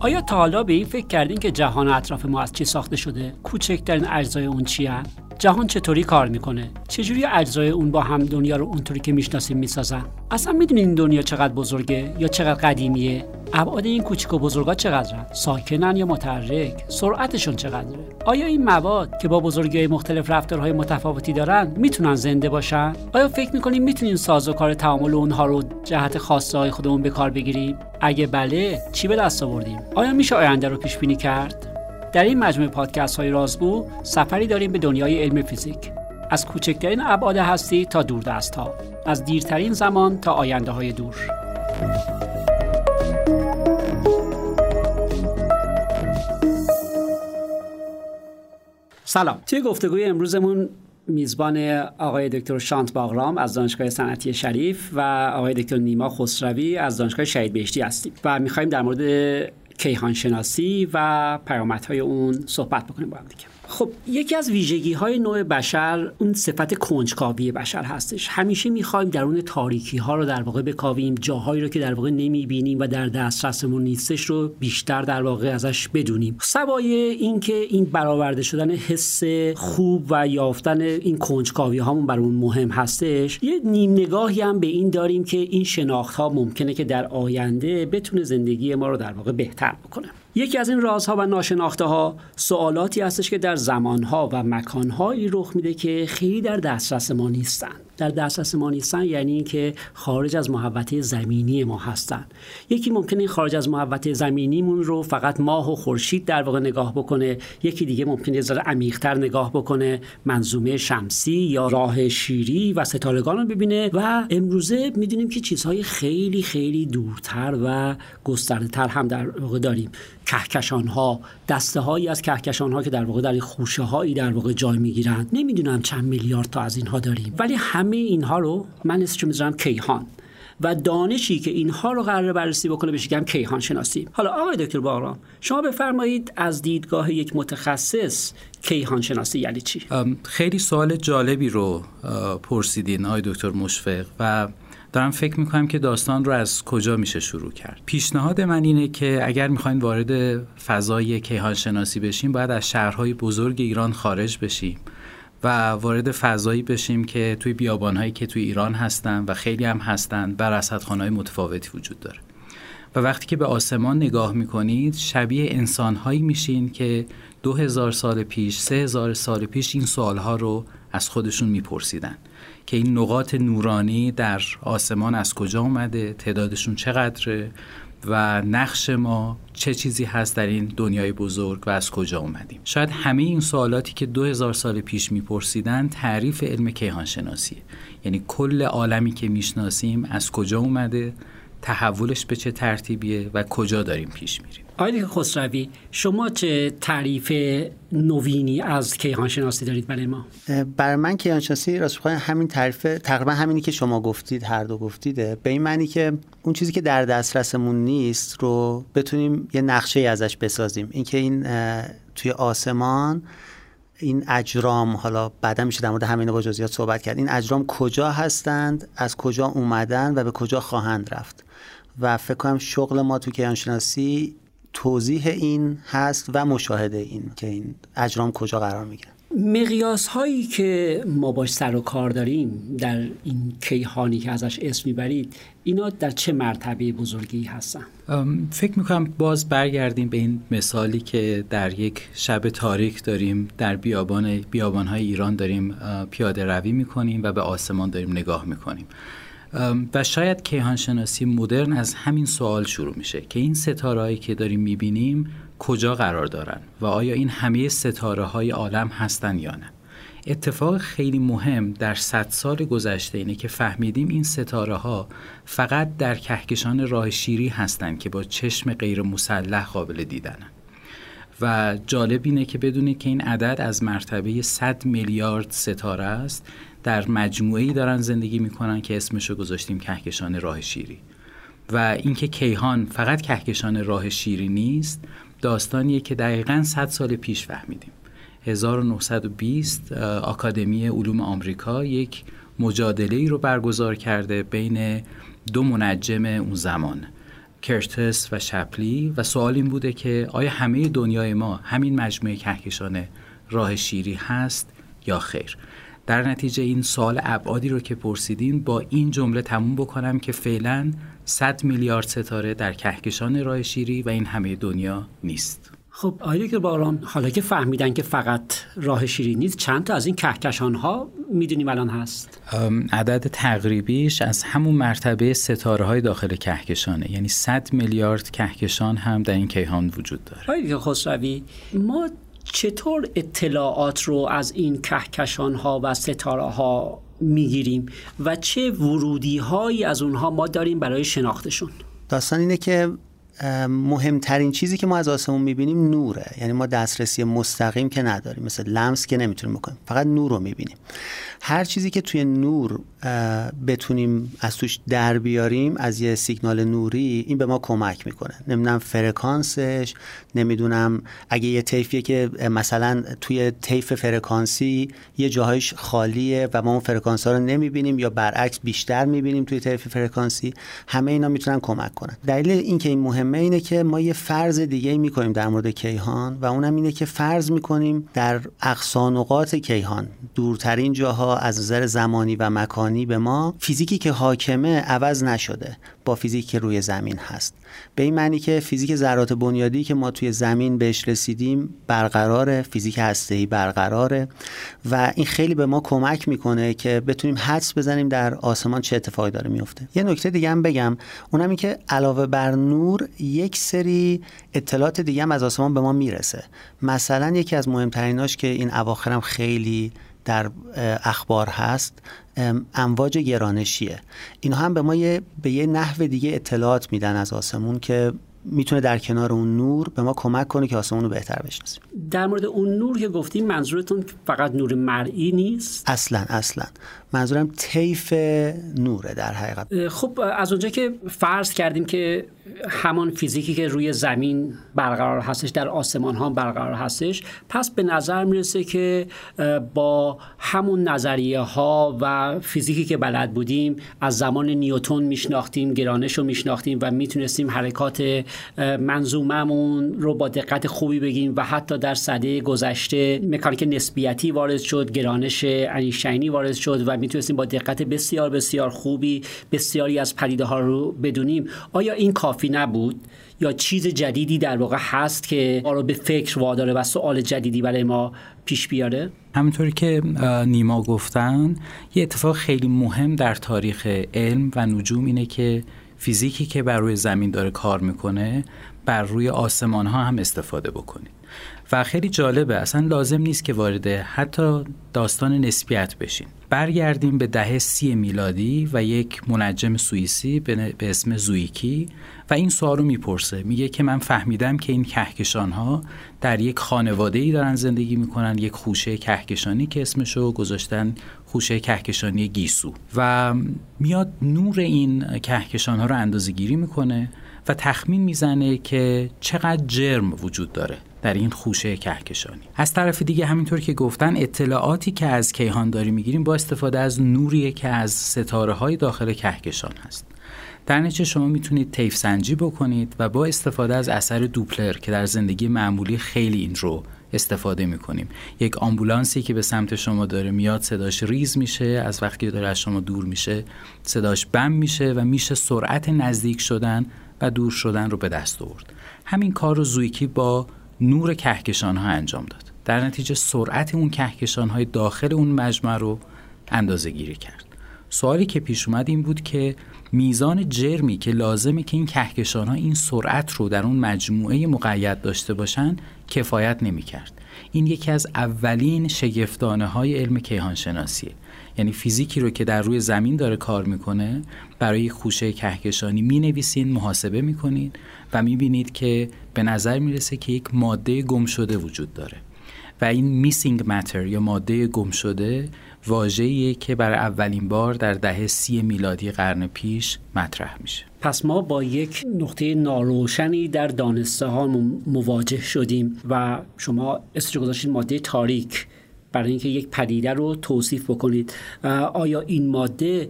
آیا تا حالا به این فکر کردین که جهان اطراف ما از چی ساخته شده؟ کوچکترین اجزای اون چی جهان چطوری کار می‌کنه؟ چجوری اجزای اون با هم دنیا رو اونطوری که می‌شناسیم می‌سازن؟ اصلا می‌دونین این دنیا چقدر بزرگه یا چقدر قدیمیه؟ ابعاد این کوچیک و بزرگا چقدرن؟ ساکنن یا متحرک؟ سرعتشون چقدره؟ آیا این مواد که با بزرگی مختلف رفتارهای متفاوتی دارن می‌تونن زنده باشن؟ آیا فکر می‌کنیم می‌تونیم ساز و تعامل اونها رو جهت خاصه های خودمون به کار بگیریم؟ اگه بله چی به دست آوردیم؟ آیا میشه آینده رو پیش بینی کرد؟ در این مجموعه پادکست های رازگو سفری داریم به دنیای علم فیزیک. از کوچکترین ابعاد هستی تا دوردست ها از دیرترین زمان تا آینده های دور. سلام. توی گفتگوی امروزمون میزبان آقای دکتر شانت باغرام از دانشگاه صنعتی شریف و آقای دکتر نیما خسروی از دانشگاه شهید بهشتی هستیم و می‌خوایم در مورد کیهان شناسی و پیامدهای اون صحبت بکنیم با هم دیگه. خب یکی از ویژگی های نوع بشر اون صفت کنجکاوی بشر هستش. همیشه می‌خوایم درون تاریکی ها رو در واقع بکاویم جاهایی رو که در واقع نمی‌بینیم و در دسترسمون نیستش رو بیشتر در واقع ازش بدونیم. سوای اینکه این برآورده شدن حس خوب و یافتن این کنجکاوی هامون برامون مهم هستش یه نیم نگاهی هم به این داریم که این شناخت ها ممکنه که در آینده بتونه زندگی ما رو در واقع بهتر بکنه. یکی از این رازها و ناشناخته ها سوالاتی هستش که در زمانها و مکانهایی رخ میده که خیلی در دسترس ما نیستن. در دسترس ما نیستن یعنی اینکه خارج از محوطه زمینی ما هستن. یکی ممکنه خارج از محوطه زمینیمون رو فقط ماه و خورشید در واقع نگاه بکنه یکی دیگه ممکنه یه ذره عمیق‌تر نگاه بکنه منظومه شمسی یا راه شیری و ستارگان رو ببینه و امروزه می‌دونیم که چیزهای خیلی خیلی دورتر و گسترده تر هم در واقع داریم. کهکشان ها دسته هایی از کهکشان ها که در واقع در خوشه هایی در واقع جای می‌گیرن نمی‌دونم چند میلیارد تا از اینها داریم. ولی همه اینها رو من اسمش می‌ذارم کیهان. و دانشی که اینها رو قرار بررسی بکنه بهش میگم کیهان شناسی. حالا آقای دکتر باغرام شما بفرمایید از دیدگاه یک متخصص کیهان شناسی یعنی چی؟ خیلی سوال جالبی رو پرسیدین آقای دکتر مشفق و دارم فکر می‌کنم که داستان رو از کجا میشه شروع کرد. پیشنهاد من اینه که اگر می‌خواین وارد فضای کیهان شناسی بشیم باید از شهرهای بزرگ ایران خارج بشیم و وارد فضایی بشیم که توی بیابانهایی که توی ایران هستن و خیلی هم هستن و رصدخانه‌های متفاوتی وجود داره. و وقتی که به آسمان نگاه می‌کنید شبیه انسانهایی میشین که دو هزار سال پیش سه هزار سال پیش این سوالها رو از خودشون میپرسیدن. که این نقاط نورانی در آسمان از کجا اومده تعدادشون چقدره و نقش ما چه چیزی هست در این دنیای بزرگ و از کجا اومدیم. شاید همه این سوالاتی که دو هزار سال پیش میپرسیدن تعریف علم کیهان شناسیه یعنی کل عالمی که می‌شناسیم از کجا اومده تحولش به چه ترتیبیه و کجا داریم پیش میریم. آقای خسروی شما چه تعریف نوینی از کیهان شناسی دارید برای ما؟ برای من کیهان شناسی راست همین تعریف تقریبا همینی که شما گفتید هر دو گفتیده. به این معنی که اون چیزی که در دسترسمون نیست رو بتونیم یه نقشه ازش بسازیم. اینکه این توی آسمان این اجرام حالا بعدا میشه در مورد همین با جزئیات صحبت کرد. این اجرام کجا هستند از کجا اومدن و به کجا خواهند رفت. و فکر کنم شغل ما تو کیهان شناسی توضیح این هست و مشاهده این که این اجرام کجا قرار می‌گیرن مقیاس هایی که ما باش سر و کار داریم در این کیهانی که ازش اسم می‌برید اینا در چه مرتبه بزرگی هستن؟ فکر می‌کنم باز برگردیم به این مثالی که در یک شب تاریک داریم در بیابان بیابان های ایران داریم پیاده روی می‌کنیم و به آسمان داریم نگاه می‌کنیم. و شاید کیهان شناسی مدرن از همین سوال شروع میشه که این ستاره که داریم می‌بینیم کجا قرار دارن و آیا این همه ستاره های عالم هستن یا نه؟ اتفاق خیلی مهم در صد سال گذشته اینه که فهمیدیم این ستاره ها فقط در کهکشان راه شیری هستند که با چشم غیر مسلح قابل دیدنن. و جالب اینه که بدونید که این عدد از مرتبه 100 میلیارد ستاره است در مجموعه دارن زندگی می‌کنن که اسمشو گذاشتیم کهکشان راه شیری. و اینکه کیهان فقط کهکشان راه شیری نیست داستانیه که دقیقا 100 سال پیش فهمیدیم. 1920 آکادمی علوم آمریکا یک مجادله ای رو برگزار کرده بین دو منجم اون زمان کرتس و شپلی. و سوال این بوده که آیا همه دنیای ما همین مجموعه کهکشان راه شیری هست یا خیر؟ در نتیجه این سوال ابعادی رو که پرسیدین با این جمله تموم بکنم که فعلا 100 میلیارد ستاره در کهکشان راه شیری و این همه دنیا نیست. خب آیا که باران حالا که فهمیدن که فقط راه شیری نیست چند تا از این کهکشان ها می‌دونیم الان هست؟ عدد تقریبیش از همون مرتبه ستاره های داخل کهکشانه. یعنی 100 میلیارد کهکشان هم در این کیهان وجود داره. آیا خسروی ما چطور اطلاعات رو از این کهکشان ها و ستاره ها می‌گیریم و چه ورودی هایی از اونها ما داریم برای شناختشون؟ داستان اینه که مهمترین چیزی که ما از آسمون می‌بینیم نوره. یعنی ما دسترسی مستقیم که نداریم. مثل لمس که نمی‌تونیم بکنیم. فقط نور رو می‌بینیم. هر چیزی که توی نور بتونیم از توش در بیاریم از یه سیگنال نوری این به ما کمک می‌کنه. نمی‌دونم فرکانسش نمی‌دونم اگه یه طیفیه که مثلا توی طیف فرکانسی یه جاهایش خالیه و ما اون فرکانس ها رو نمی‌بینیم یا برعکس بیشتر می‌بینیم توی طیف فرکانسی همه اینا می‌تونن کمک کنن. دلیل اینکه این مهمه اینه که ما یه فرض دیگه می‌کنیم در مورد کیهان و اونم اینه که فرض می‌کنیم در اقصی نقاط کیهان دورترین جاها از نظر زمانی و مکانی به ما فیزیکی که حاکمه عوض نشده با فیزیکی روی زمین هست. به این معنی که فیزیک ذرات بنیادی که ما توی زمین بهش رسیدیم برقراره فیزیک هسته‌ای برقراره و این خیلی به ما کمک می‌کنه که بتونیم حدس بزنیم در آسمان چه اتفاقی داره میفته یه نکته دیگه هم بگم اونم این که علاوه بر نور یک سری اطلاعات دیگه هم از آسمان به ما می‌رسه. مثلا یکی از مهمتریناش که این اواخرم خیلی در اخبار هست امواج گرانشیه. اینها هم به ما یه به یه نحو دیگه اطلاعات میدن از آسمون که می‌تونه در کنار اون نور به ما کمک کنه که آسمون رو بهتر بشناسیم. در مورد اون نور که گفتیم منظورتون فقط نور مرئی نیست؟ اصلا اصلا. منظورم طیف نوره در حقیقت. خب از اونجا که فرض کردیم که همان فیزیکی که روی زمین برقرار هستش در آسمان ها برقرار هستش پس به نظر می‌رسه که با همون نظریه ها و فیزیکی که بلد بودیم از زمان نیوتون میشناختیم گرانش رو میشناختیم و می‌تونستیم حرکات منظوممون رو با دقت خوبی بگیم و حتی در صده گذشته مکانیک نسبیتی وارد شد گرانش انیشتینی وارد شد و می‌تونستیم با دقت بسیار بسیار خوبی بسیاری از پدیده ها رو بدونیم. آیا این کافی نبود؟ یا چیز جدیدی در واقع هست که ما رو به فکر واداره و سوال جدیدی برای ما پیش بیاره؟ همونطوری که نیما گفتن یه اتفاق خیلی مهم در تاریخ علم و نجوم اینه که فیزیکی که بر روی زمین داره کار می‌کنه بر روی آسمان ها هم استفاده بکنید. و خیلی جالبه اصلا لازم نیست که وارد حتی داستان نسبیت بشین. برگردیم به دهه سی میلادی و یک منجم سوئیسی به اسم زویکی و این سوال رو می‌پرسه. میگه که من فهمیدم که این کهکشان ها در یک خانواده ای دارن زندگی می‌کنن یک خوشه کهکشانی که اسمشو گذاشتن خوشه کهکشانی گیسو و میاد نور این کهکشان ها رو اندازه گیری می‌کنه و تخمین می‌زنه که چقدر جرم وجود داره در این خوشه کهکشانی. از طرف دیگه همینطور که گفتن اطلاعاتی که از کیهان داریم می‌گیریم با استفاده از نوری که از ستاره های داخل کهکشان هست. در نتیجه شما می‌تونید تیف سنجی بکنید و با استفاده از اثر دوپلر که در زندگی معمولی خیلی این رو استفاده می‌کنیم. یک آمبولانسی که به سمت شما داره میاد صداش ریز میشه از وقتی داره از شما دور میشه صداش بم میشه و میشه سرعت نزدیک شدن و دور شدن رو به دست آورد. همین کار رو زویکی با نور کهکشان ها انجام داد. در نتیجه سرعت اون کهکشان های داخل اون مجمع رو اندازه گیری کرد. سوالی که پیش اومد این بود که میزان جرمی که لازمه که این کهکشان ها این سرعت رو در اون مجموعه مقید داشته باشن کفایت نمی کرد. این یکی از اولین شگفتانه های علم کیهان شناسیه یعنی فیزیکی رو که در روی زمین داره کار می‌کنه برای خوشه کهکشانی می نویسین محاسبه می‌کنین و می بینید که به نظر می‌رسه که یک ماده گم شده وجود داره و این میسینگ ماتر یا ماده گم شده واژه‌ایه که برای اولین بار در دهه سی میلادی قرن پیش مطرح میشه. پس ما با یک نقطه ناروشنی در دانسته ها مواجه شدیم و شما اسمش گذاشتید ماده تاریک. برای اینکه یک پدیده رو توصیف بکنید. آیا این ماده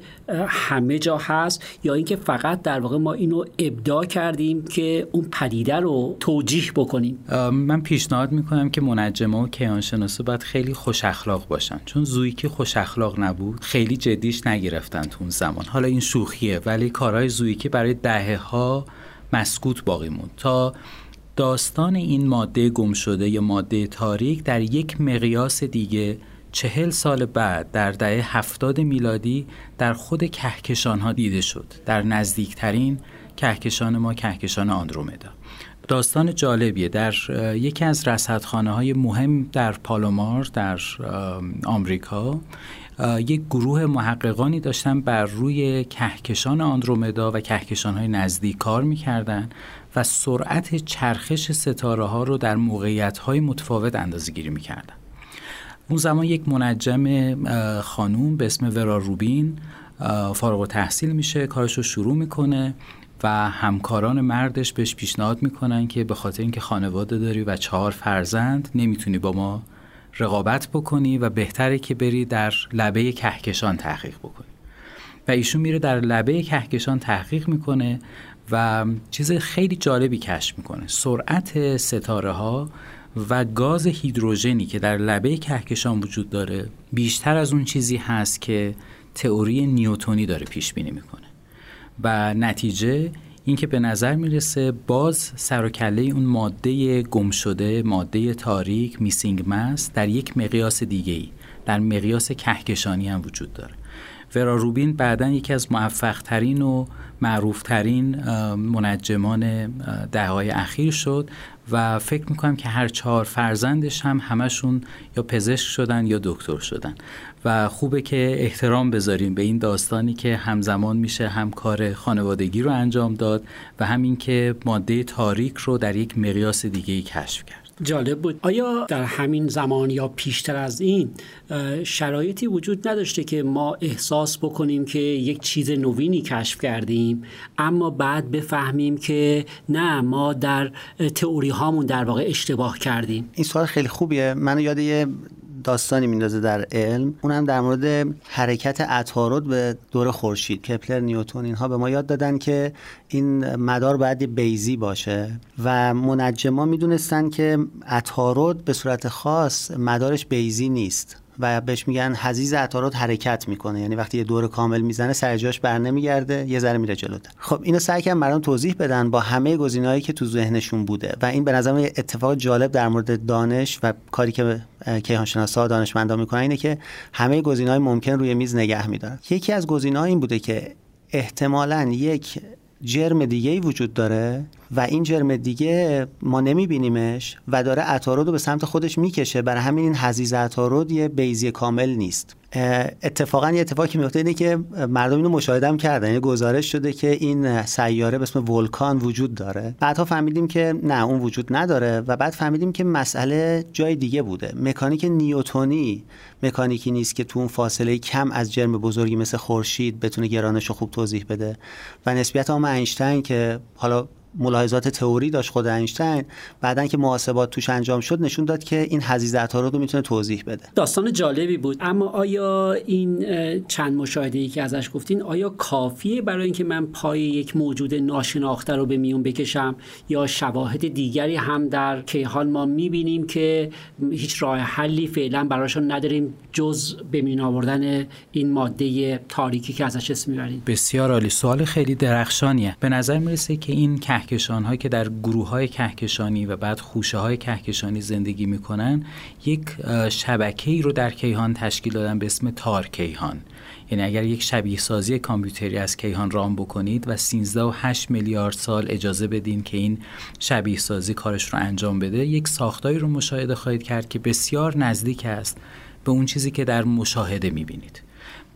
همه جا هست؟ یا اینکه فقط در واقع ما اینو ابداع کردیم که اون پدیده رو توجیح بکنیم؟ من پیشنهاد می‌کنم که منجمه و کیانشناسا باید خیلی خوش اخلاق باشن. چون زویکی خوش اخلاق نبود خیلی جدیش نگرفتن تو اون زمان. حالا این شوخیه ولی کارهای زویکی برای دهه ها مسکوت باقی موند. تا داستان این ماده گم شده یا ماده تاریک در یک مقیاس دیگه چهل سال بعد در دهه هفتاد میلادی در خود کهکشان ها دیده شد. در نزدیکترین کهکشان ما کهکشان آندرومدا. داستان جالبیه. در یکی از رصدخانه های مهم در پالومار در آمریکا یک گروه محققانی داشتن بر روی کهکشان آندرومدا و کهکشان های نزدیک کار می‌کردن. و سرعت چرخش ستاره ها رو در موقعیت های متفاوت اندازه گیری می‌کردن. اون زمان یک منجم خانوم به اسم ورا روبین فارغ تحصیل میشه کارش رو شروع می‌کنه و همکاران مردش بهش پیشنهاد می‌کنن که به خاطر اینکه خانواده داری و چهار فرزند نمی‌تونی با ما رقابت بکنی و بهتره که بری در لبه کهکشان تحقیق بکنی. و ایشون میره در لبه کهکشان تحقیق می‌کنه و چیز خیلی جالبی کشف می‌کنه. سرعت ستاره ها و گاز هیدروژنی که در لبه کهکشان وجود داره بیشتر از اون چیزی هست که تئوری نیوتونی داره پیش بینی می‌کنه. و نتیجه اینکه به نظر می‌رسه باز سر و کله اون ماده گم شده ماده تاریک میسینگ ماس در یک مقیاس دیگه ای در مقیاس کهکشانی هم وجود داره. ورا روبین بعدا یکی از موفق ترین و معروف ترین منجمان دههای اخیر شد و فکر می‌کنم که هر چهار فرزندش هم همشون یا پزشک شدن یا دکتر شدن. و خوبه که احترام بذاریم به این داستانی که همزمان میشه هم کار خانوادگی رو انجام داد و همین که ماده تاریک رو در یک مقیاس دیگه کشف کرد. جالب بود. آیا در همین زمان یا پیشتر از این شرایطی وجود نداشته که ما احساس بکنیم که یک چیز نوینی کشف کردیم اما بعد بفهمیم که نه ما در تئوری هامون در واقع اشتباه کردیم؟ این سوال خیلی خوبیه. منو یاد یه داستانی میندازه در علم. اونم در مورد حرکت عطارد به دور خورشید. کپلر نیوتون اینها به ما یاد دادن که این مدار باید بیزی باشه و منجما می‌دونستن که عطارد به صورت خاص مدارش بیزی نیست. و بهش میگن حزیز عطارات حرکت می‌کنه. یعنی وقتی یه دور کامل می‌زنه سر جاش بر نمیگرده یه ذره میره جلوتر خب اینو سعی کردم برام توضیح بدن با همه گزینه‌هایی که تو ذهنشون بوده و این به نظر اتفاق جالب در مورد دانش و کاری که کیهان شناسا دانشمندا می‌کنن اینه که همه گزینه‌های ممکن روی میز نگه میدارن. یکی از گزینه‌ها این بوده که احتمالا یک جرم دیگه ای وجود داره و این جرم دیگه ما نمیبینیمش و داره عطارد رو به سمت خودش می‌کشه. برای همین این حزیز عطارد یه بیزی کامل نیست. اتفاقا یه اتفاقی میفته اینه که مردم اینو مشاهده کردن. یه گزارش شده که این سیاره به اسم ولکان وجود داره. بعدها فهمیدیم که نه اون وجود نداره و بعد فهمیدیم که مسئله جای دیگه بوده. مکانیک نیوتونی مکانیکی نیست که تو اون فاصله کم از جرم بزرگی مثل خورشید بتونه گرانش رو خوب توضیح بده. و نسبیت هم اینشتین که حالا ملاحظات تئوری داشت خود اینشتین. بعدا که محاسبات توش انجام شد نشون داد که این حزیز عطارد رو می‌تونه توضیح بده. داستان جالبی بود. اما آیا این چند مشاهده ای که ازش گفتین آیا کافیه برای اینکه من پای یک موجود ناشناخته رو به میون بکشم؟ یا شواهد دیگری هم در کیهان ما می‌بینیم که هیچ راه حلی فعلا براشون نداریم جز به میون آوردن این ماده تاریکی که ازش اسم می‌برید؟ بسیار عالی. سوال خیلی درخشانیه. به نظر می‌رسه که این کهکشان هایی که در گروه های کهکشانی و بعد خوشه های کهکشانی زندگی می‌کنن یک شبکه ای رو در کیهان تشکیل دادن به اسم تار کیهان. یعنی اگر یک شبیه سازی کامپیوتری از کیهان رام بکنید و 13 و 8 میلیارد سال اجازه بدین که این شبیه سازی کارش رو انجام بده یک ساختایی رو مشاهده خواهید کرد که بسیار نزدیک است به اون چیزی که در مشاهده می‌بینید.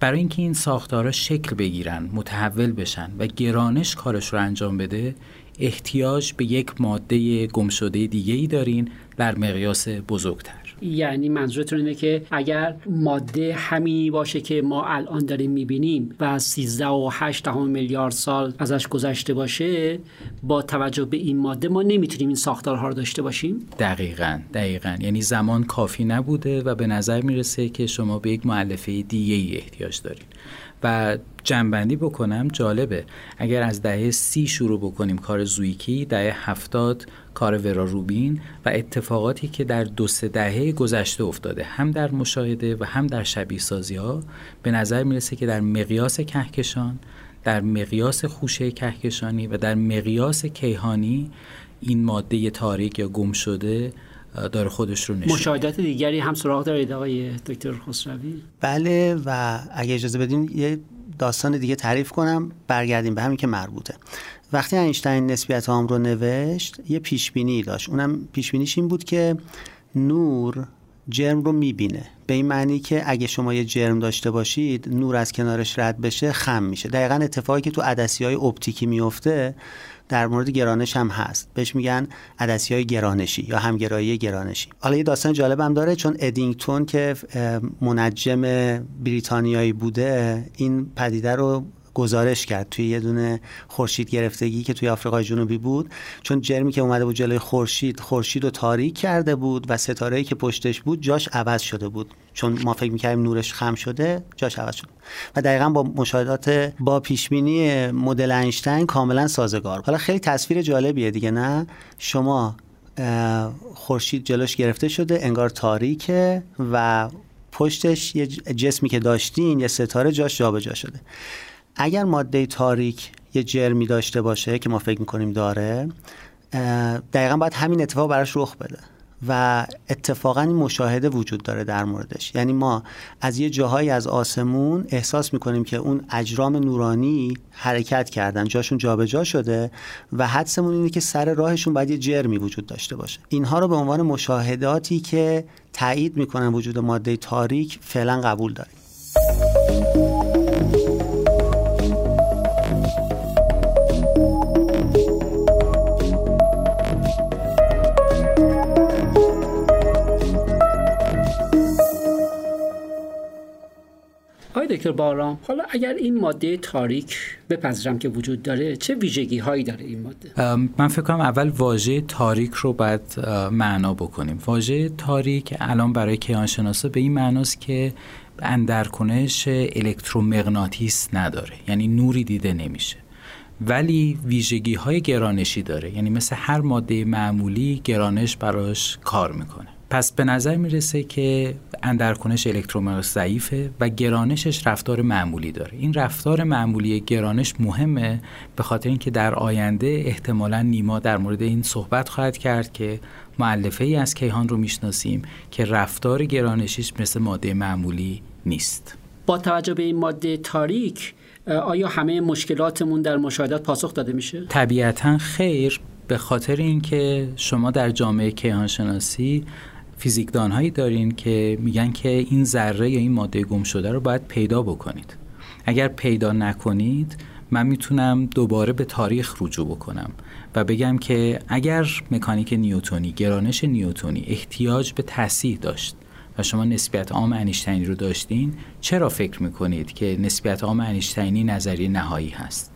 برای اینکه این ساختارها شکل بگیرن متحول بشن و گرانش کارش رو انجام بده احتیاج به یک ماده گمشده دیگه ای دارین در مقیاس بزرگتر. یعنی منظورتون اینه که اگر ماده همینی باشه که ما الان داریم می‌بینیم و 13 و 8 میلیارد سال ازش گذشته باشه با توجه به این ماده ما نمی‌تونیم این ساختارها رو داشته باشیم؟ دقیقا دقیقا. یعنی زمان کافی نبوده و به نظر می‌رسه که شما به یک معلفه دیگه ای احتیاج دارین و جنبندی بکنم جالبه. اگر از دهه سی شروع بکنیم کار زویکی دهه هفتاد کار ورا روبین و اتفاقاتی که در دو سه دهه گذشته افتاده هم در مشاهده و هم در شبیه سازی ها به نظر می‌رسه که در مقیاس کهکشان در مقیاس خوشه کهکشانی و در مقیاس کیهانی این ماده تاریک یا گم شده داره خودش رو نشون مشاهدات دیگری هم سراغ دارید آقای دکتر خسروی؟ بله و اگه اجازه بدین یه داستان دیگه تعریف کنم برگردیم به همین که مربوطه. وقتی اینشتین نسبیت عام رو نوشت یه پیش بینی داشت. اونم پیش بینیش این بود که نور جرم رو می‌بینه. به این معنی که اگه شما یه جرم داشته باشید نور از کنارش رد بشه خم میشه. دقیقا اتفاقی که تو عدسی های اپتیکی میفته در مورد گرانش هم هست. بهش میگن عدسی های گرانشی یا همگرایی گرانشی. حالا یه داستان جالبم داره چون ادینگتون که منجم بریتانیایی بوده این پدیده رو گزارش کرد توی یه دونه خورشید گرفتگی که توی آفریقای جنوبی بود. چون جرمی که اومده بود جلوی خورشید خورشید رو تاریک کرده بود و ستاره‌ای که پشتش بود جاش عوض شده بود. چون ما فکر می‌کردیم نورش خم شده جاش عوض شده. و دقیقا با مشاهدات با پیشبینی مدل اینشتین کاملا سازگار حالا خیلی تصویر جالبیه دیگه نه؟ شما خورشید جلوش گرفته شده انگار تاریکه و پشتش یه جسمی که داشتین یه ستاره جاش جابجا شده. اگر ماده تاریک یه جرمی داشته باشه که ما فکر می‌کنیم داره دقیقا باید همین اتفاق براش رخ بده و اتفاقا این مشاهده وجود داره در موردش. یعنی ما از یه جاهایی از آسمون احساس می‌کنیم که اون اجرام نورانی حرکت کردن جاشون جابجا جا شده و حدسمون اینه که سر راهشون باید یه جرمی وجود داشته باشه. اینها رو به عنوان مشاهداتی که تایید می‌کنن وجود ماده تاریک فعلا قبول داریم. دکتر بارام حالا اگر این ماده تاریک بپذیرم که وجود داره چه ویژگی هایی داره این ماده؟ من فکر کنم اول واژه تاریک رو باید معنا بکنیم. واژه تاریک الان برای کیهانشناسا به این معناست که اندرکنش الکترومغناطیس نداره یعنی نوری دیده نمیشه. ولی ویژگی های گرانشی داره یعنی مثل هر ماده معمولی گرانش براش کار می‌کنه. پس به نظر می‌رسه که اندرکنش الکترومغناطیس ضعیفه و گرانشش رفتار معمولی داره این رفتار معمولی گرانش مهمه به خاطر اینکه در آینده احتمالا نیما در مورد این صحبت خواهد کرد که معلفه ای از کیهان رو می‌شناسیم که رفتار گرانشیش مثل ماده معمولی نیست با توجه به این ماده تاریک آیا همه مشکلاتمون در مشاهدات پاسخ داده میشه؟ طبیعتا خیر به خاطر اینکه شما در جامعه کیهانشناسی فیزیکدان هایی دارین که میگن که این ذره یا این ماده گم شده رو باید پیدا بکنید. اگر پیدا نکنید من می‌تونم دوباره به تاریخ رجوع بکنم و بگم که اگر مکانیک نیوتونی گرانش نیوتونی احتیاج به تصحیح داشت و شما نسبیت عام انیشتینی رو داشتین چرا فکر می‌کنید که نسبیت عام انیشتینی نظریه نهایی هست؟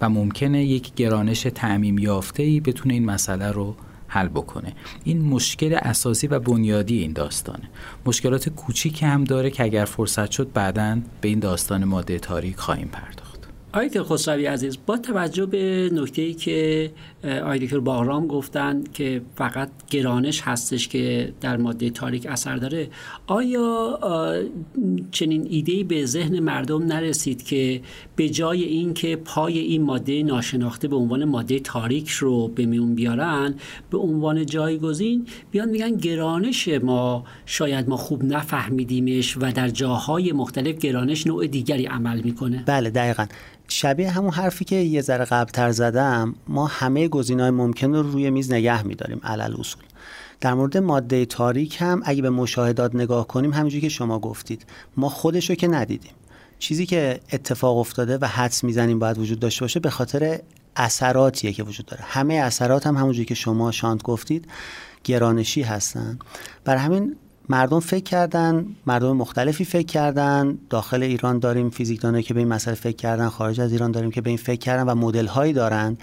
و ممکنه یک گرانش تعمیم یافته ای بتونه این مسئله رو حل بکنه. این مشکل اساسی و بنیادی این داستانه. مشکلات کوچیکی هم داره که اگر فرصت شد بعدا به این داستان ماده تاریک خواهیم پرداخت. آقای خسروی عزیز با توجه به نکته ای که آقای دکتر باغرام گفتن که فقط گرانش هستش که در ماده تاریک اثر داره. آیا چنین ایده به ذهن مردم نرسید که به جای اینکه پای این ماده ناشناخته به عنوان ماده تاریک رو به میون بیارن به عنوان جایگزین بیان میگن گرانش ما شاید ما خوب نفهمیدیمش و در جاهای مختلف گرانش نوع دیگری عمل می‌کنه؟ بله دقیقا. شبیه همون حرفی که یه ذره قبلتر زدم ما همه گزینه‌های ممکن رو روی میز نگه میداریم علل اصول. در مورد ماده تاریک هم اگه به مشاهدات نگاه کنیم همینجوری که شما گفتید. ما خودش رو که ندیدیم. چیزی که اتفاق افتاده و حدس می‌زنیم باید وجود داشته باشه به خاطر اثراتیه که وجود داره. همه اثرات هم همونجوری که شما شانت گفتید گرانشی هستن. بر همین مردم فکر کردن مردم مختلفی فکر کردن. داخل ایران داریم فیزیکدانایی که به این مسئله فکر کردن خارج از ایران داریم که به این فکر کردن و مدل هایی دارن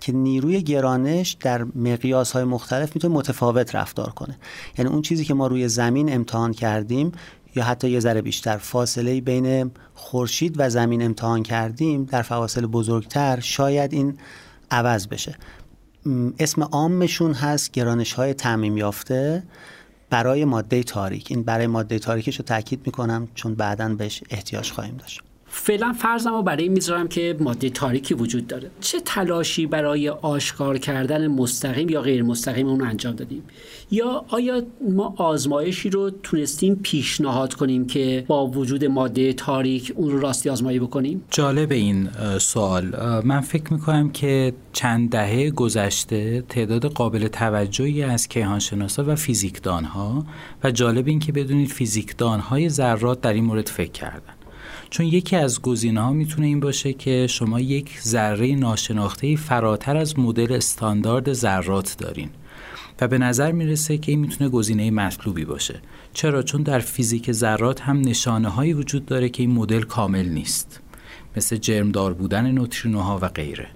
که نیروی گرانش در مقیاس های مختلف می‌تونه متفاوت رفتار کنه. یعنی اون چیزی که ما روی زمین امتحان کردیم یا حتی یه ذره بیشتر فاصله بین خورشید و زمین امتحان کردیم در فواصل بزرگتر شاید این عوض بشه. اسم عامشون هست گرانش های تعمیم یافته. برای ماده تاریک. این برای ماده تاریکش رو تاکید می‌کنم چون بعدا بهش احتیاج خواهیم داشت. فعلا فرضم رو برای می‌ذارم که ماده تاریکی وجود داره. چه تلاشی برای آشکار کردن مستقیم یا غیر مستقیم اون انجام دادیم؟ یا آیا ما آزمایشی رو تونستیم پیشنهاد کنیم که با وجود ماده تاریک اون رو راستی آزمایی بکنیم؟ جالب این سوال. من فکر می‌کنم که چند دهه گذشته تعداد قابل توجهی از کیهانشناسا و فیزیکدانها و جالب این که بدونید فیزیکدانهای ذرات در این مورد فکر کردن. چون یکی از گزینه ها می‌تونه این باشه که شما یک ذره ناشناخته فراتر از مدل استاندارد ذرات دارین. و به نظر می‌رسه که این می‌تونه گزینه مطلوبی باشه. چرا؟ چون در فیزیک ذرات هم نشانه هایی وجود داره که این مدل کامل نیست. مثل جرمدار بودن نوترینوها و غیره.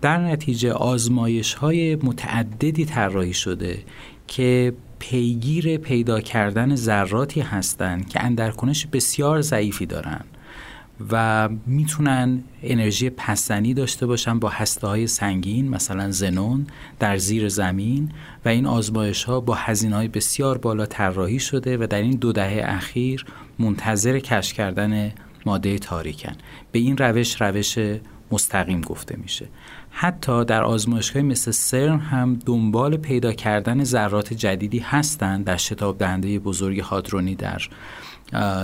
در نتیجه آزمایش های متعددی طراحی شده که پیگیر پیدا کردن ذراتی هستند که اندرکنش بسیار ضعیفی دارند. و می‌تونن انرژی پسنی داشته باشن با هسته های سنگین مثلا زنون در زیر زمین و این آزمایش ها با هزینه های بسیار بالا طراحی شده و در این دو دهه اخیر منتظر کشف کردن ماده تاریکن. به این روش روش مستقیم گفته میشه. حتی در آزمایشگاه مثل سرن هم دنبال پیدا کردن ذرات جدیدی هستند در شتاب دهنده بزرگ هادرونی در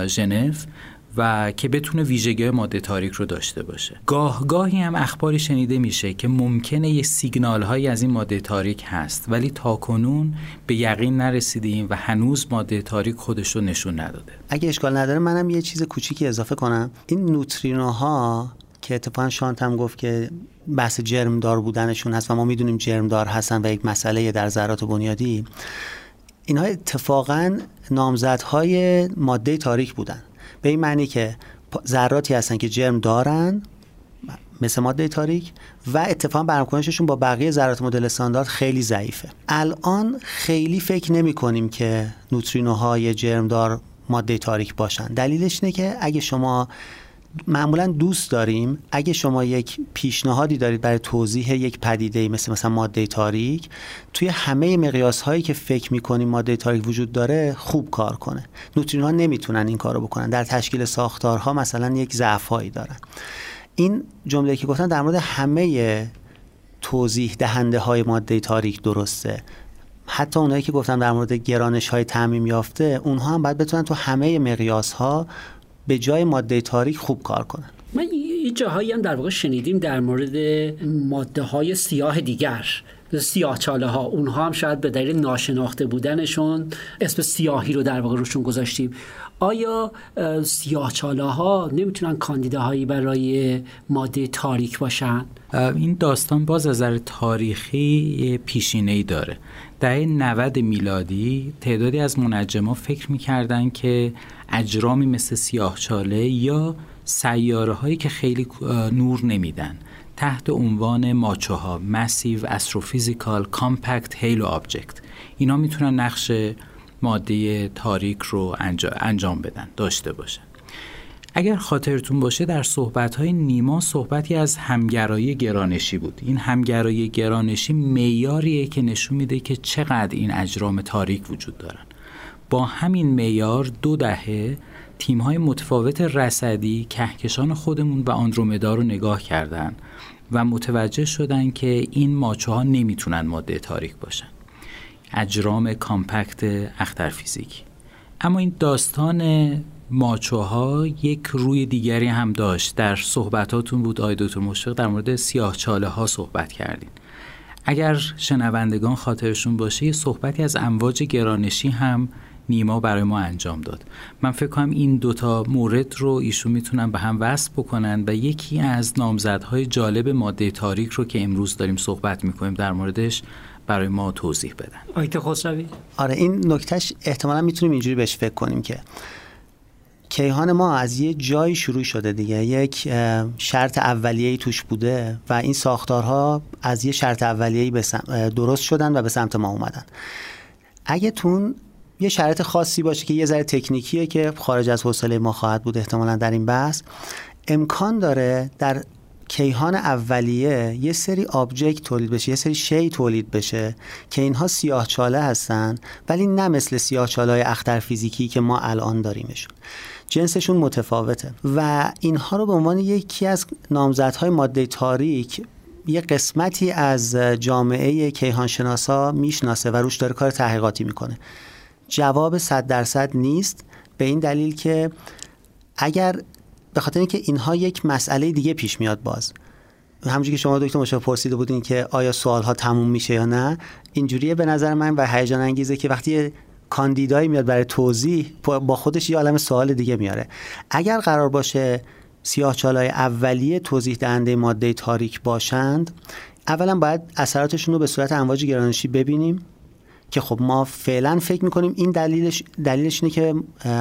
ژنو. و که بتونه ویژگی ماده تاریک رو داشته باشه. گاه گاهی هم اخباری شنیده میشه که ممکنه یه سیگنال هایی از این ماده تاریک هست ولی تاکنون به یقین نرسیدیم و هنوز ماده تاریک خودش رو نشون نداده. اگه اشکال نداره منم یه چیز کوچیکی اضافه کنم. این نوترینوها که اتفاقا شانت هم گفت که بحث جرمدار بودنشون هست و ما می‌دونیم جرمدار هستن و یک مسئله در ذرات بنیادی اینها اتفاقا نامزدهای ماده تاریک بودن. به این معنی که ذراتی هستن که جرم دارن مثل ماده تاریک و اتفاقا برمکنششون با بقیه ذرات مدل استاندارد خیلی ضعیفه. الان خیلی فکر نمی کنیم که نوترینوهای جرمدار ماده تاریک باشن. دلیلش اینه که اگه شما معمولا دوست داریم. اگه شما یک پیشنهادی دارید برای توضیح یک پدیده مثل مثلا ماده تاریک توی همه مقیاس هایی که فکر می‌کنیم ماده تاریک وجود داره خوب کار کنه. نوترین ها نمی‌تونن این کارو بکنن. در تشکیل ساختارها مثلا یک ضعف هایی دارن. این جمله که گفتن در مورد همه توضیح دهنده های ماده تاریک درسته. حتی اونایی که گفتم در مورد گرانش های تعمیم یافته اونها هم باید بتونن تو همه مقیاس ها به جای ماده تاریک خوب کار کنن. من یه جاهایی هم در واقع شنیدیم در مورد ماده های سیاه دیگر سیاه چاله ها اونها هم شاید به دلیل ناشناخته بودنشون اسم سیاهی رو در واقع روشون گذاشتیم. آیا سیاه چاله ها نمی‌تونن کاندیداهایی برای ماده تاریک باشن؟ این داستان باز از نظر تاریخی پیشینه ای داره. دهه 90 میلادی تعدادی از منجما فکر می‌کردن که اجرامی مثل سیاهچاله یا سیاره هایی که خیلی نور نمیدن تحت عنوان MACHO ها Massive Astrophysical Compact Halo Object اینا می‌تونن نقش ماده تاریک رو انجام بدن داشته باشن. اگر خاطرتون باشه در صحبت‌های نیما صحبتی از همگرایی گرانشی بود. این همگرایی گرانشی میاریه که نشون میده که چقدر این اجرام تاریک وجود دارن. با همین میار دو دهه تیم‌های متفاوت رصدی کهکشان خودمون و آندرومدا رو نگاه کردن و متوجه شدن که این ماچه ها نمی‌تونن ماده تاریک باشن. اجرام کامپکت اخترفیزیکی اما این داستان ماچوها یک روی دیگری هم داشت. در صحبتاتون بود آی دکتر مشفق در مورد سیاه چاله ها صحبت کردین. اگر شنوندگان خاطرشون باشه یه صحبتی از امواج گرانشی هم نیما برای ما انجام داد. من فکر کنم این دوتا مورد رو ایشون می‌تونن به هم وصل بکنن و یکی از نامزدهای جالب ماده تاریک رو که امروز داریم صحبت می‌کنیم در موردش برای ما توضیح بدن. آیت خسروی. آره این نکتهش احتمالا می‌تونیم اینجوری بهش فکر کنیم که کیهان ما از یه جایی شروع شده دیگه. یک شرط اولیه‌ای توش بوده و این ساختارها از یه شرط اولیه‌ای درست شدن و به سمت ما اومدن. اگه تون یه شرط خاصی باشه که یه ذره تکنیکیه که خارج از حوصله ما خواهد بود احتمالا در این بحث امکان داره در کیهان اولیه یه سری آبجکت تولید بشه یه سری شی تولید بشه که اینها سیاه چاله هستن ولی نه مثل سیاه چاله های اختر فیزیکی که ما الان داریمشون. جنسشون متفاوته. و اینها رو به عنوان یکی از نامزدهای ماده تاریک یه قسمتی از جامعه کیهانشناسا می‌شناسه و روش داره کار تحقیقاتی می‌کنه. جواب صد درصد نیست به این دلیل که اگر به خاطر اینکه اینها یک مسئله دیگه پیش میاد باز همونجوری که شما دکتر مشاور پرسیده بودین که آیا سوال ها تموم میشه یا نه اینجوریه به نظر من و هیجان انگیزه که وقتی کاندیدایی میاد برای توضیح با خودش یه عالم سوال دیگه میاره. اگر قرار باشه سیاه چالای اولیه توضیح دهنده ماده تاریک باشند اولا باید اثراتشون رو به صورت امواج گرانشی ببینیم. که خب ما فعلا فکر می‌کنیم این دلیلش دلیلش اینه که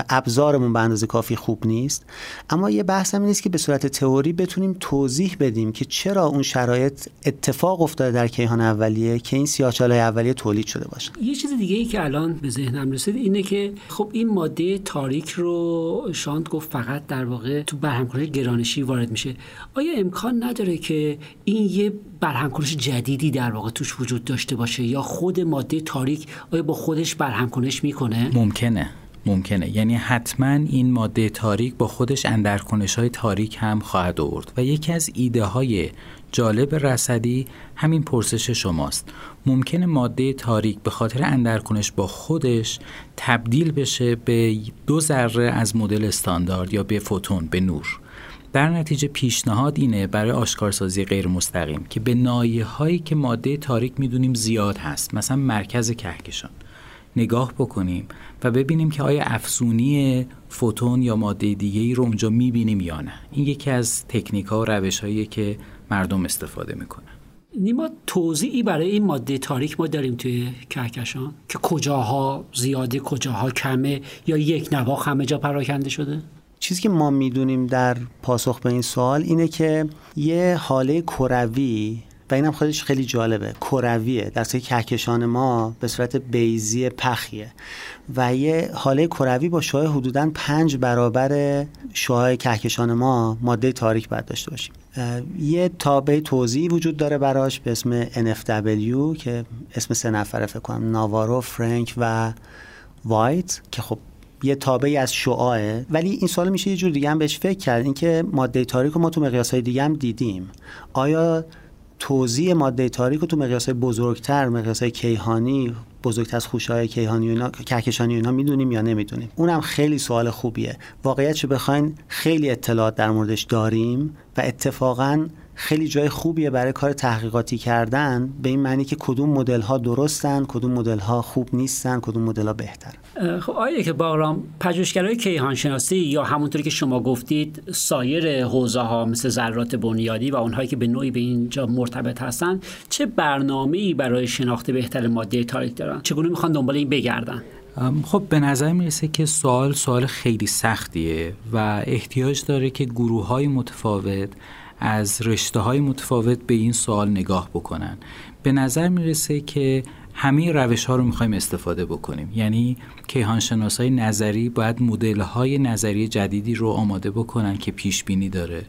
ابزارمون به اندازه کافی خوب نیست. اما یه بحث هم نیست که به صورت تئوری بتونیم توضیح بدیم که چرا اون شرایط اتفاق افتاده در کیهان اولیه که این سیاهچالای اولیه تولید شده باشه. یه چیز دیگه ای که الان به ذهنم رسید اینه که خب این ماده تاریک رو شانت گفت فقط در واقع تو برهمکنش گرانشی وارد میشه. آیا امکان نداره که این یه برهمکنش جدیدی در واقع توش وجود داشته باشه یا خود ماده تاریک آیا با خودش برهمکنش می‌کنه؟ ممکنه. ممکنه. یعنی حتما این ماده تاریک با خودش اندرکنش های تاریک هم خواهد آورد و یکی از ایده های جالب رصدی همین پرسش شماست. ممکنه ماده تاریک به خاطر اندرکنش با خودش تبدیل بشه به دو ذره از مدل استاندارد یا به فوتون به نور. در نتیجه پیشنهاد اینه برای آشکارسازی غیر مستقیم که به نایه هایی که ماده تاریک می‌دونیم زیاد هست مثلا مرکز کهکشان. نگاه بکنیم و ببینیم که آیا افزونی فوتون یا ماده دیگه ای رو اونجا می‌بینیم یا نه. این یکی از تکنیک ها و روش هایی که مردم استفاده می‌کنن. نیما توضیحی برای این ماده تاریک ما داریم توی کهکشان؟ که کجاها زیاده کجاها کمه یا یک نواخ همه جا پراکنده شده؟ چیزی که ما می‌دونیم در پاسخ به این سوال اینه که یه حاله کروی و اینم خودش خیلی جالبه کرویه صورتی کهکشان ما به صورت بیزی پخیه. و یه حاله کروی با شعاع حدودا پنج برابر شعاع کهکشان ما ماده تاریک باید داشته باشیم. یه تابع توضیحی وجود داره براش به اسم NFW که اسم سه نفره فکر کنم ناوارو فرانک و وایت که خب یه تابعی از شعاعه. ولی این سوال میشه یه جور دیگه هم بهش فکر کرد. اینکه ماده تاریک رو ما تو مقیاس های دیگه هم دیدیم. آیا توضیح ماده تاریک رو تو مقیاس بزرگتر مقیاس های کیهانی بزرگتر از خوشهای کیهانی و اینا کهکشانی و اینا می‌دونیم یا نمی‌دونیم؟ اونم خیلی سوال خوبیه. واقعیت بخواین خیلی اطلاعات در موردش داریم و اتفاقا خیلی جای خوبیه برای کار تحقیقاتی کردن به این معنی که کدوم مدل ها درستن کدوم مدل ها خوب نیستن کدوم مدل ها بهتر خب آیا که باغرام پژوهشگرای کیهان شناسی یا همونطوری که شما گفتید سایر حوزه ها مثل ذرات بنیادی و اونهایی که به نوعی به اینجا مرتبط هستن چه برنامه‌ای برای شناخت بهتر ماده تاریک دارن؟ چگونه می‌خوان دنبال این بگردن؟ خب به نظر می‌رسه که سوال سوال خیلی سختیه و احتیاج داره که گروه های متفاوت از رشته های متفاوت به این سوال نگاه بکنن. به نظر می‌رسه که همه روش ها رو می‌خوایم استفاده بکنیم. یعنی کیهانشناس های نظری باید مدل های نظری جدیدی رو آماده بکنن که پیش بینی داره.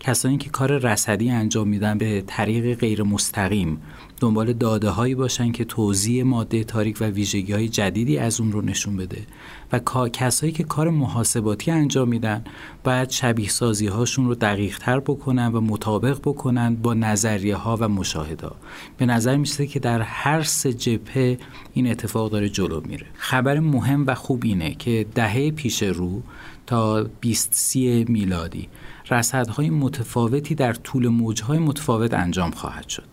کسانی که کار رصدی انجام میدن به طریق غیر مستقیم. دنبال داده هایی باشن که توضیح ماده تاریک و ویژگی های جدیدی از اون رو نشون بده. و کسایی که کار محاسباتی انجام میدن باید شبیه سازی هاشون رو دقیق تر بکنن و مطابق بکنن با نظریه ها و مشاهده. به نظر میسته که در هر سه جبهه این اتفاق داره جلو میره. خبر مهم و خوب اینه که دهه پیش رو تا 20 سی میلادی. رصدهای متفاوتی در طول موجهای متفاوت انجام خواهد شد.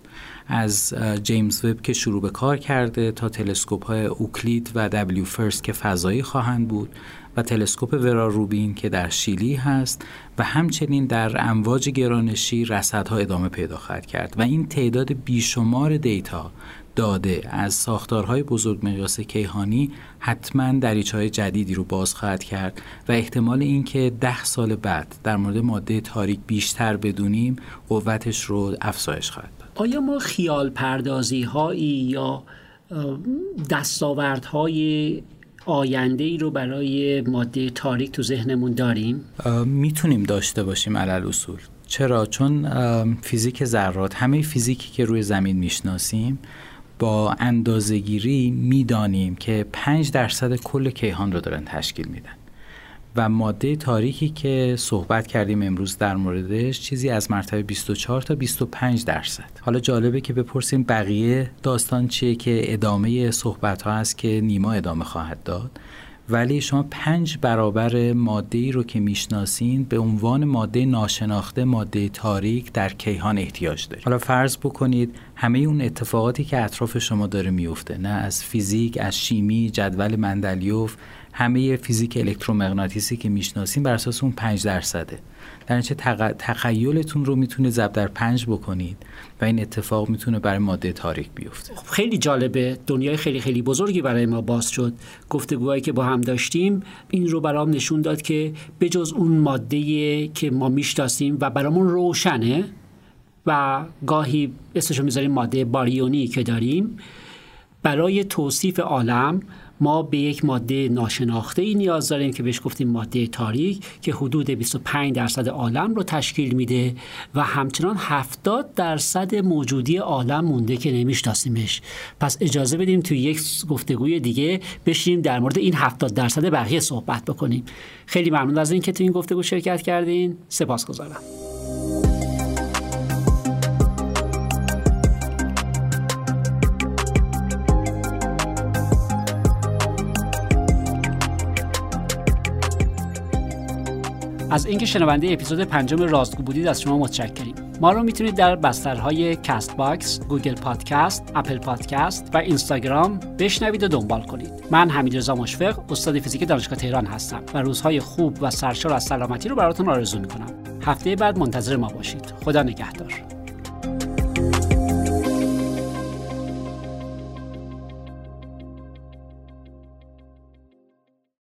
از جیمز وب که شروع به کار کرده تا تلسکوپ های اوکلید و دبلیو فرست که فضایی خواهند بود و تلسکوپ ورا روبین که در شیلی هست و همچنین در امواج گرانشی رصدها ادامه پیدا خواهد کرد. و این تعداد بیشمار دیتا داده از ساختارهای بزرگ مقیاس کیهانی حتما دریچه های جدیدی رو باز خواهد کرد و احتمال اینکه ده سال بعد در مورد ماده تاریک بیشتر بدونیم قوتش رو افزایش خواهد داد آیا ما خیال پردازی هایی یا دستاوردهای آینده ای رو برای ماده تاریک تو ذهنمون داریم؟ می‌تونیم داشته باشیم علل اصول چرا؟ چون فیزیک ذرات همه فیزیکی که روی زمین می‌شناسیم با اندازهگیری می‌دانیم که 5 درصد کل کیهان رو دارن تشکیل میدن. و ماده تاریکی که صحبت کردیم امروز در موردش چیزی از مرتبه 24 تا 25 درصد. حالا جالبه که بپرسیم بقیه داستان چیه که ادامه صحبت ها هست که نیما ادامه خواهد داد. ولی شما پنج برابر ماده ای رو که می‌شناسین به عنوان ماده ناشناخته ماده تاریک در کیهان احتیاج دارید. حالا فرض بکنید همه اون اتفاقاتی که اطراف شما داره میفته نه از فیزیک از شیمی جدول مندلیوف همه فیزیک الکترومغناطیسی که می‌شناسیم بر اساس اون 5 درصده. در نتیجه تخیلتون رو می‌تونه ضرب در پنج بکنید و این اتفاق می‌تونه برای ماده تاریک بیفته. خب خیلی جالبه. دنیای خیلی خیلی بزرگی برای ما باز شد. گفتگوهایی که با هم داشتیم این رو برام نشون داد که بجز اون ماده که ما می‌شناسیم و برامون روشنه و گاهی اسمشو می‌ذاریم ماده باریونی که داریم برای توصیف عالم ما به یک ماده ناشناخته ای نیاز داریم که بهش گفتیم ماده تاریک که حدود 25 درصد عالم رو تشکیل میده و همچنان 70 درصد موجودی عالم مونده که نمیشناسیمش. پس اجازه بدیم توی یک گفتگوی دیگه بشیم در مورد این 70 درصد بقیه صحبت بکنیم. خیلی ممنون از اینکه تو این گفتگو شرکت کردین. سپاسگزارم. از اینکه شنونده اپیزود پنجم رازگو بودید از شما متشکریم ما رو می‌تونید در بسترهای Castbox، Google Podcast، Apple Podcast و اینستاگرام بشنوید و دنبال کنید. من حمیدرضا مشفق، استاد فیزیک دانشگاه تهران هستم و روزهای خوب و سرشار از سلامتی رو براتون آرزو می‌کنم. هفته بعد منتظر ما باشید. خدا نگهدار.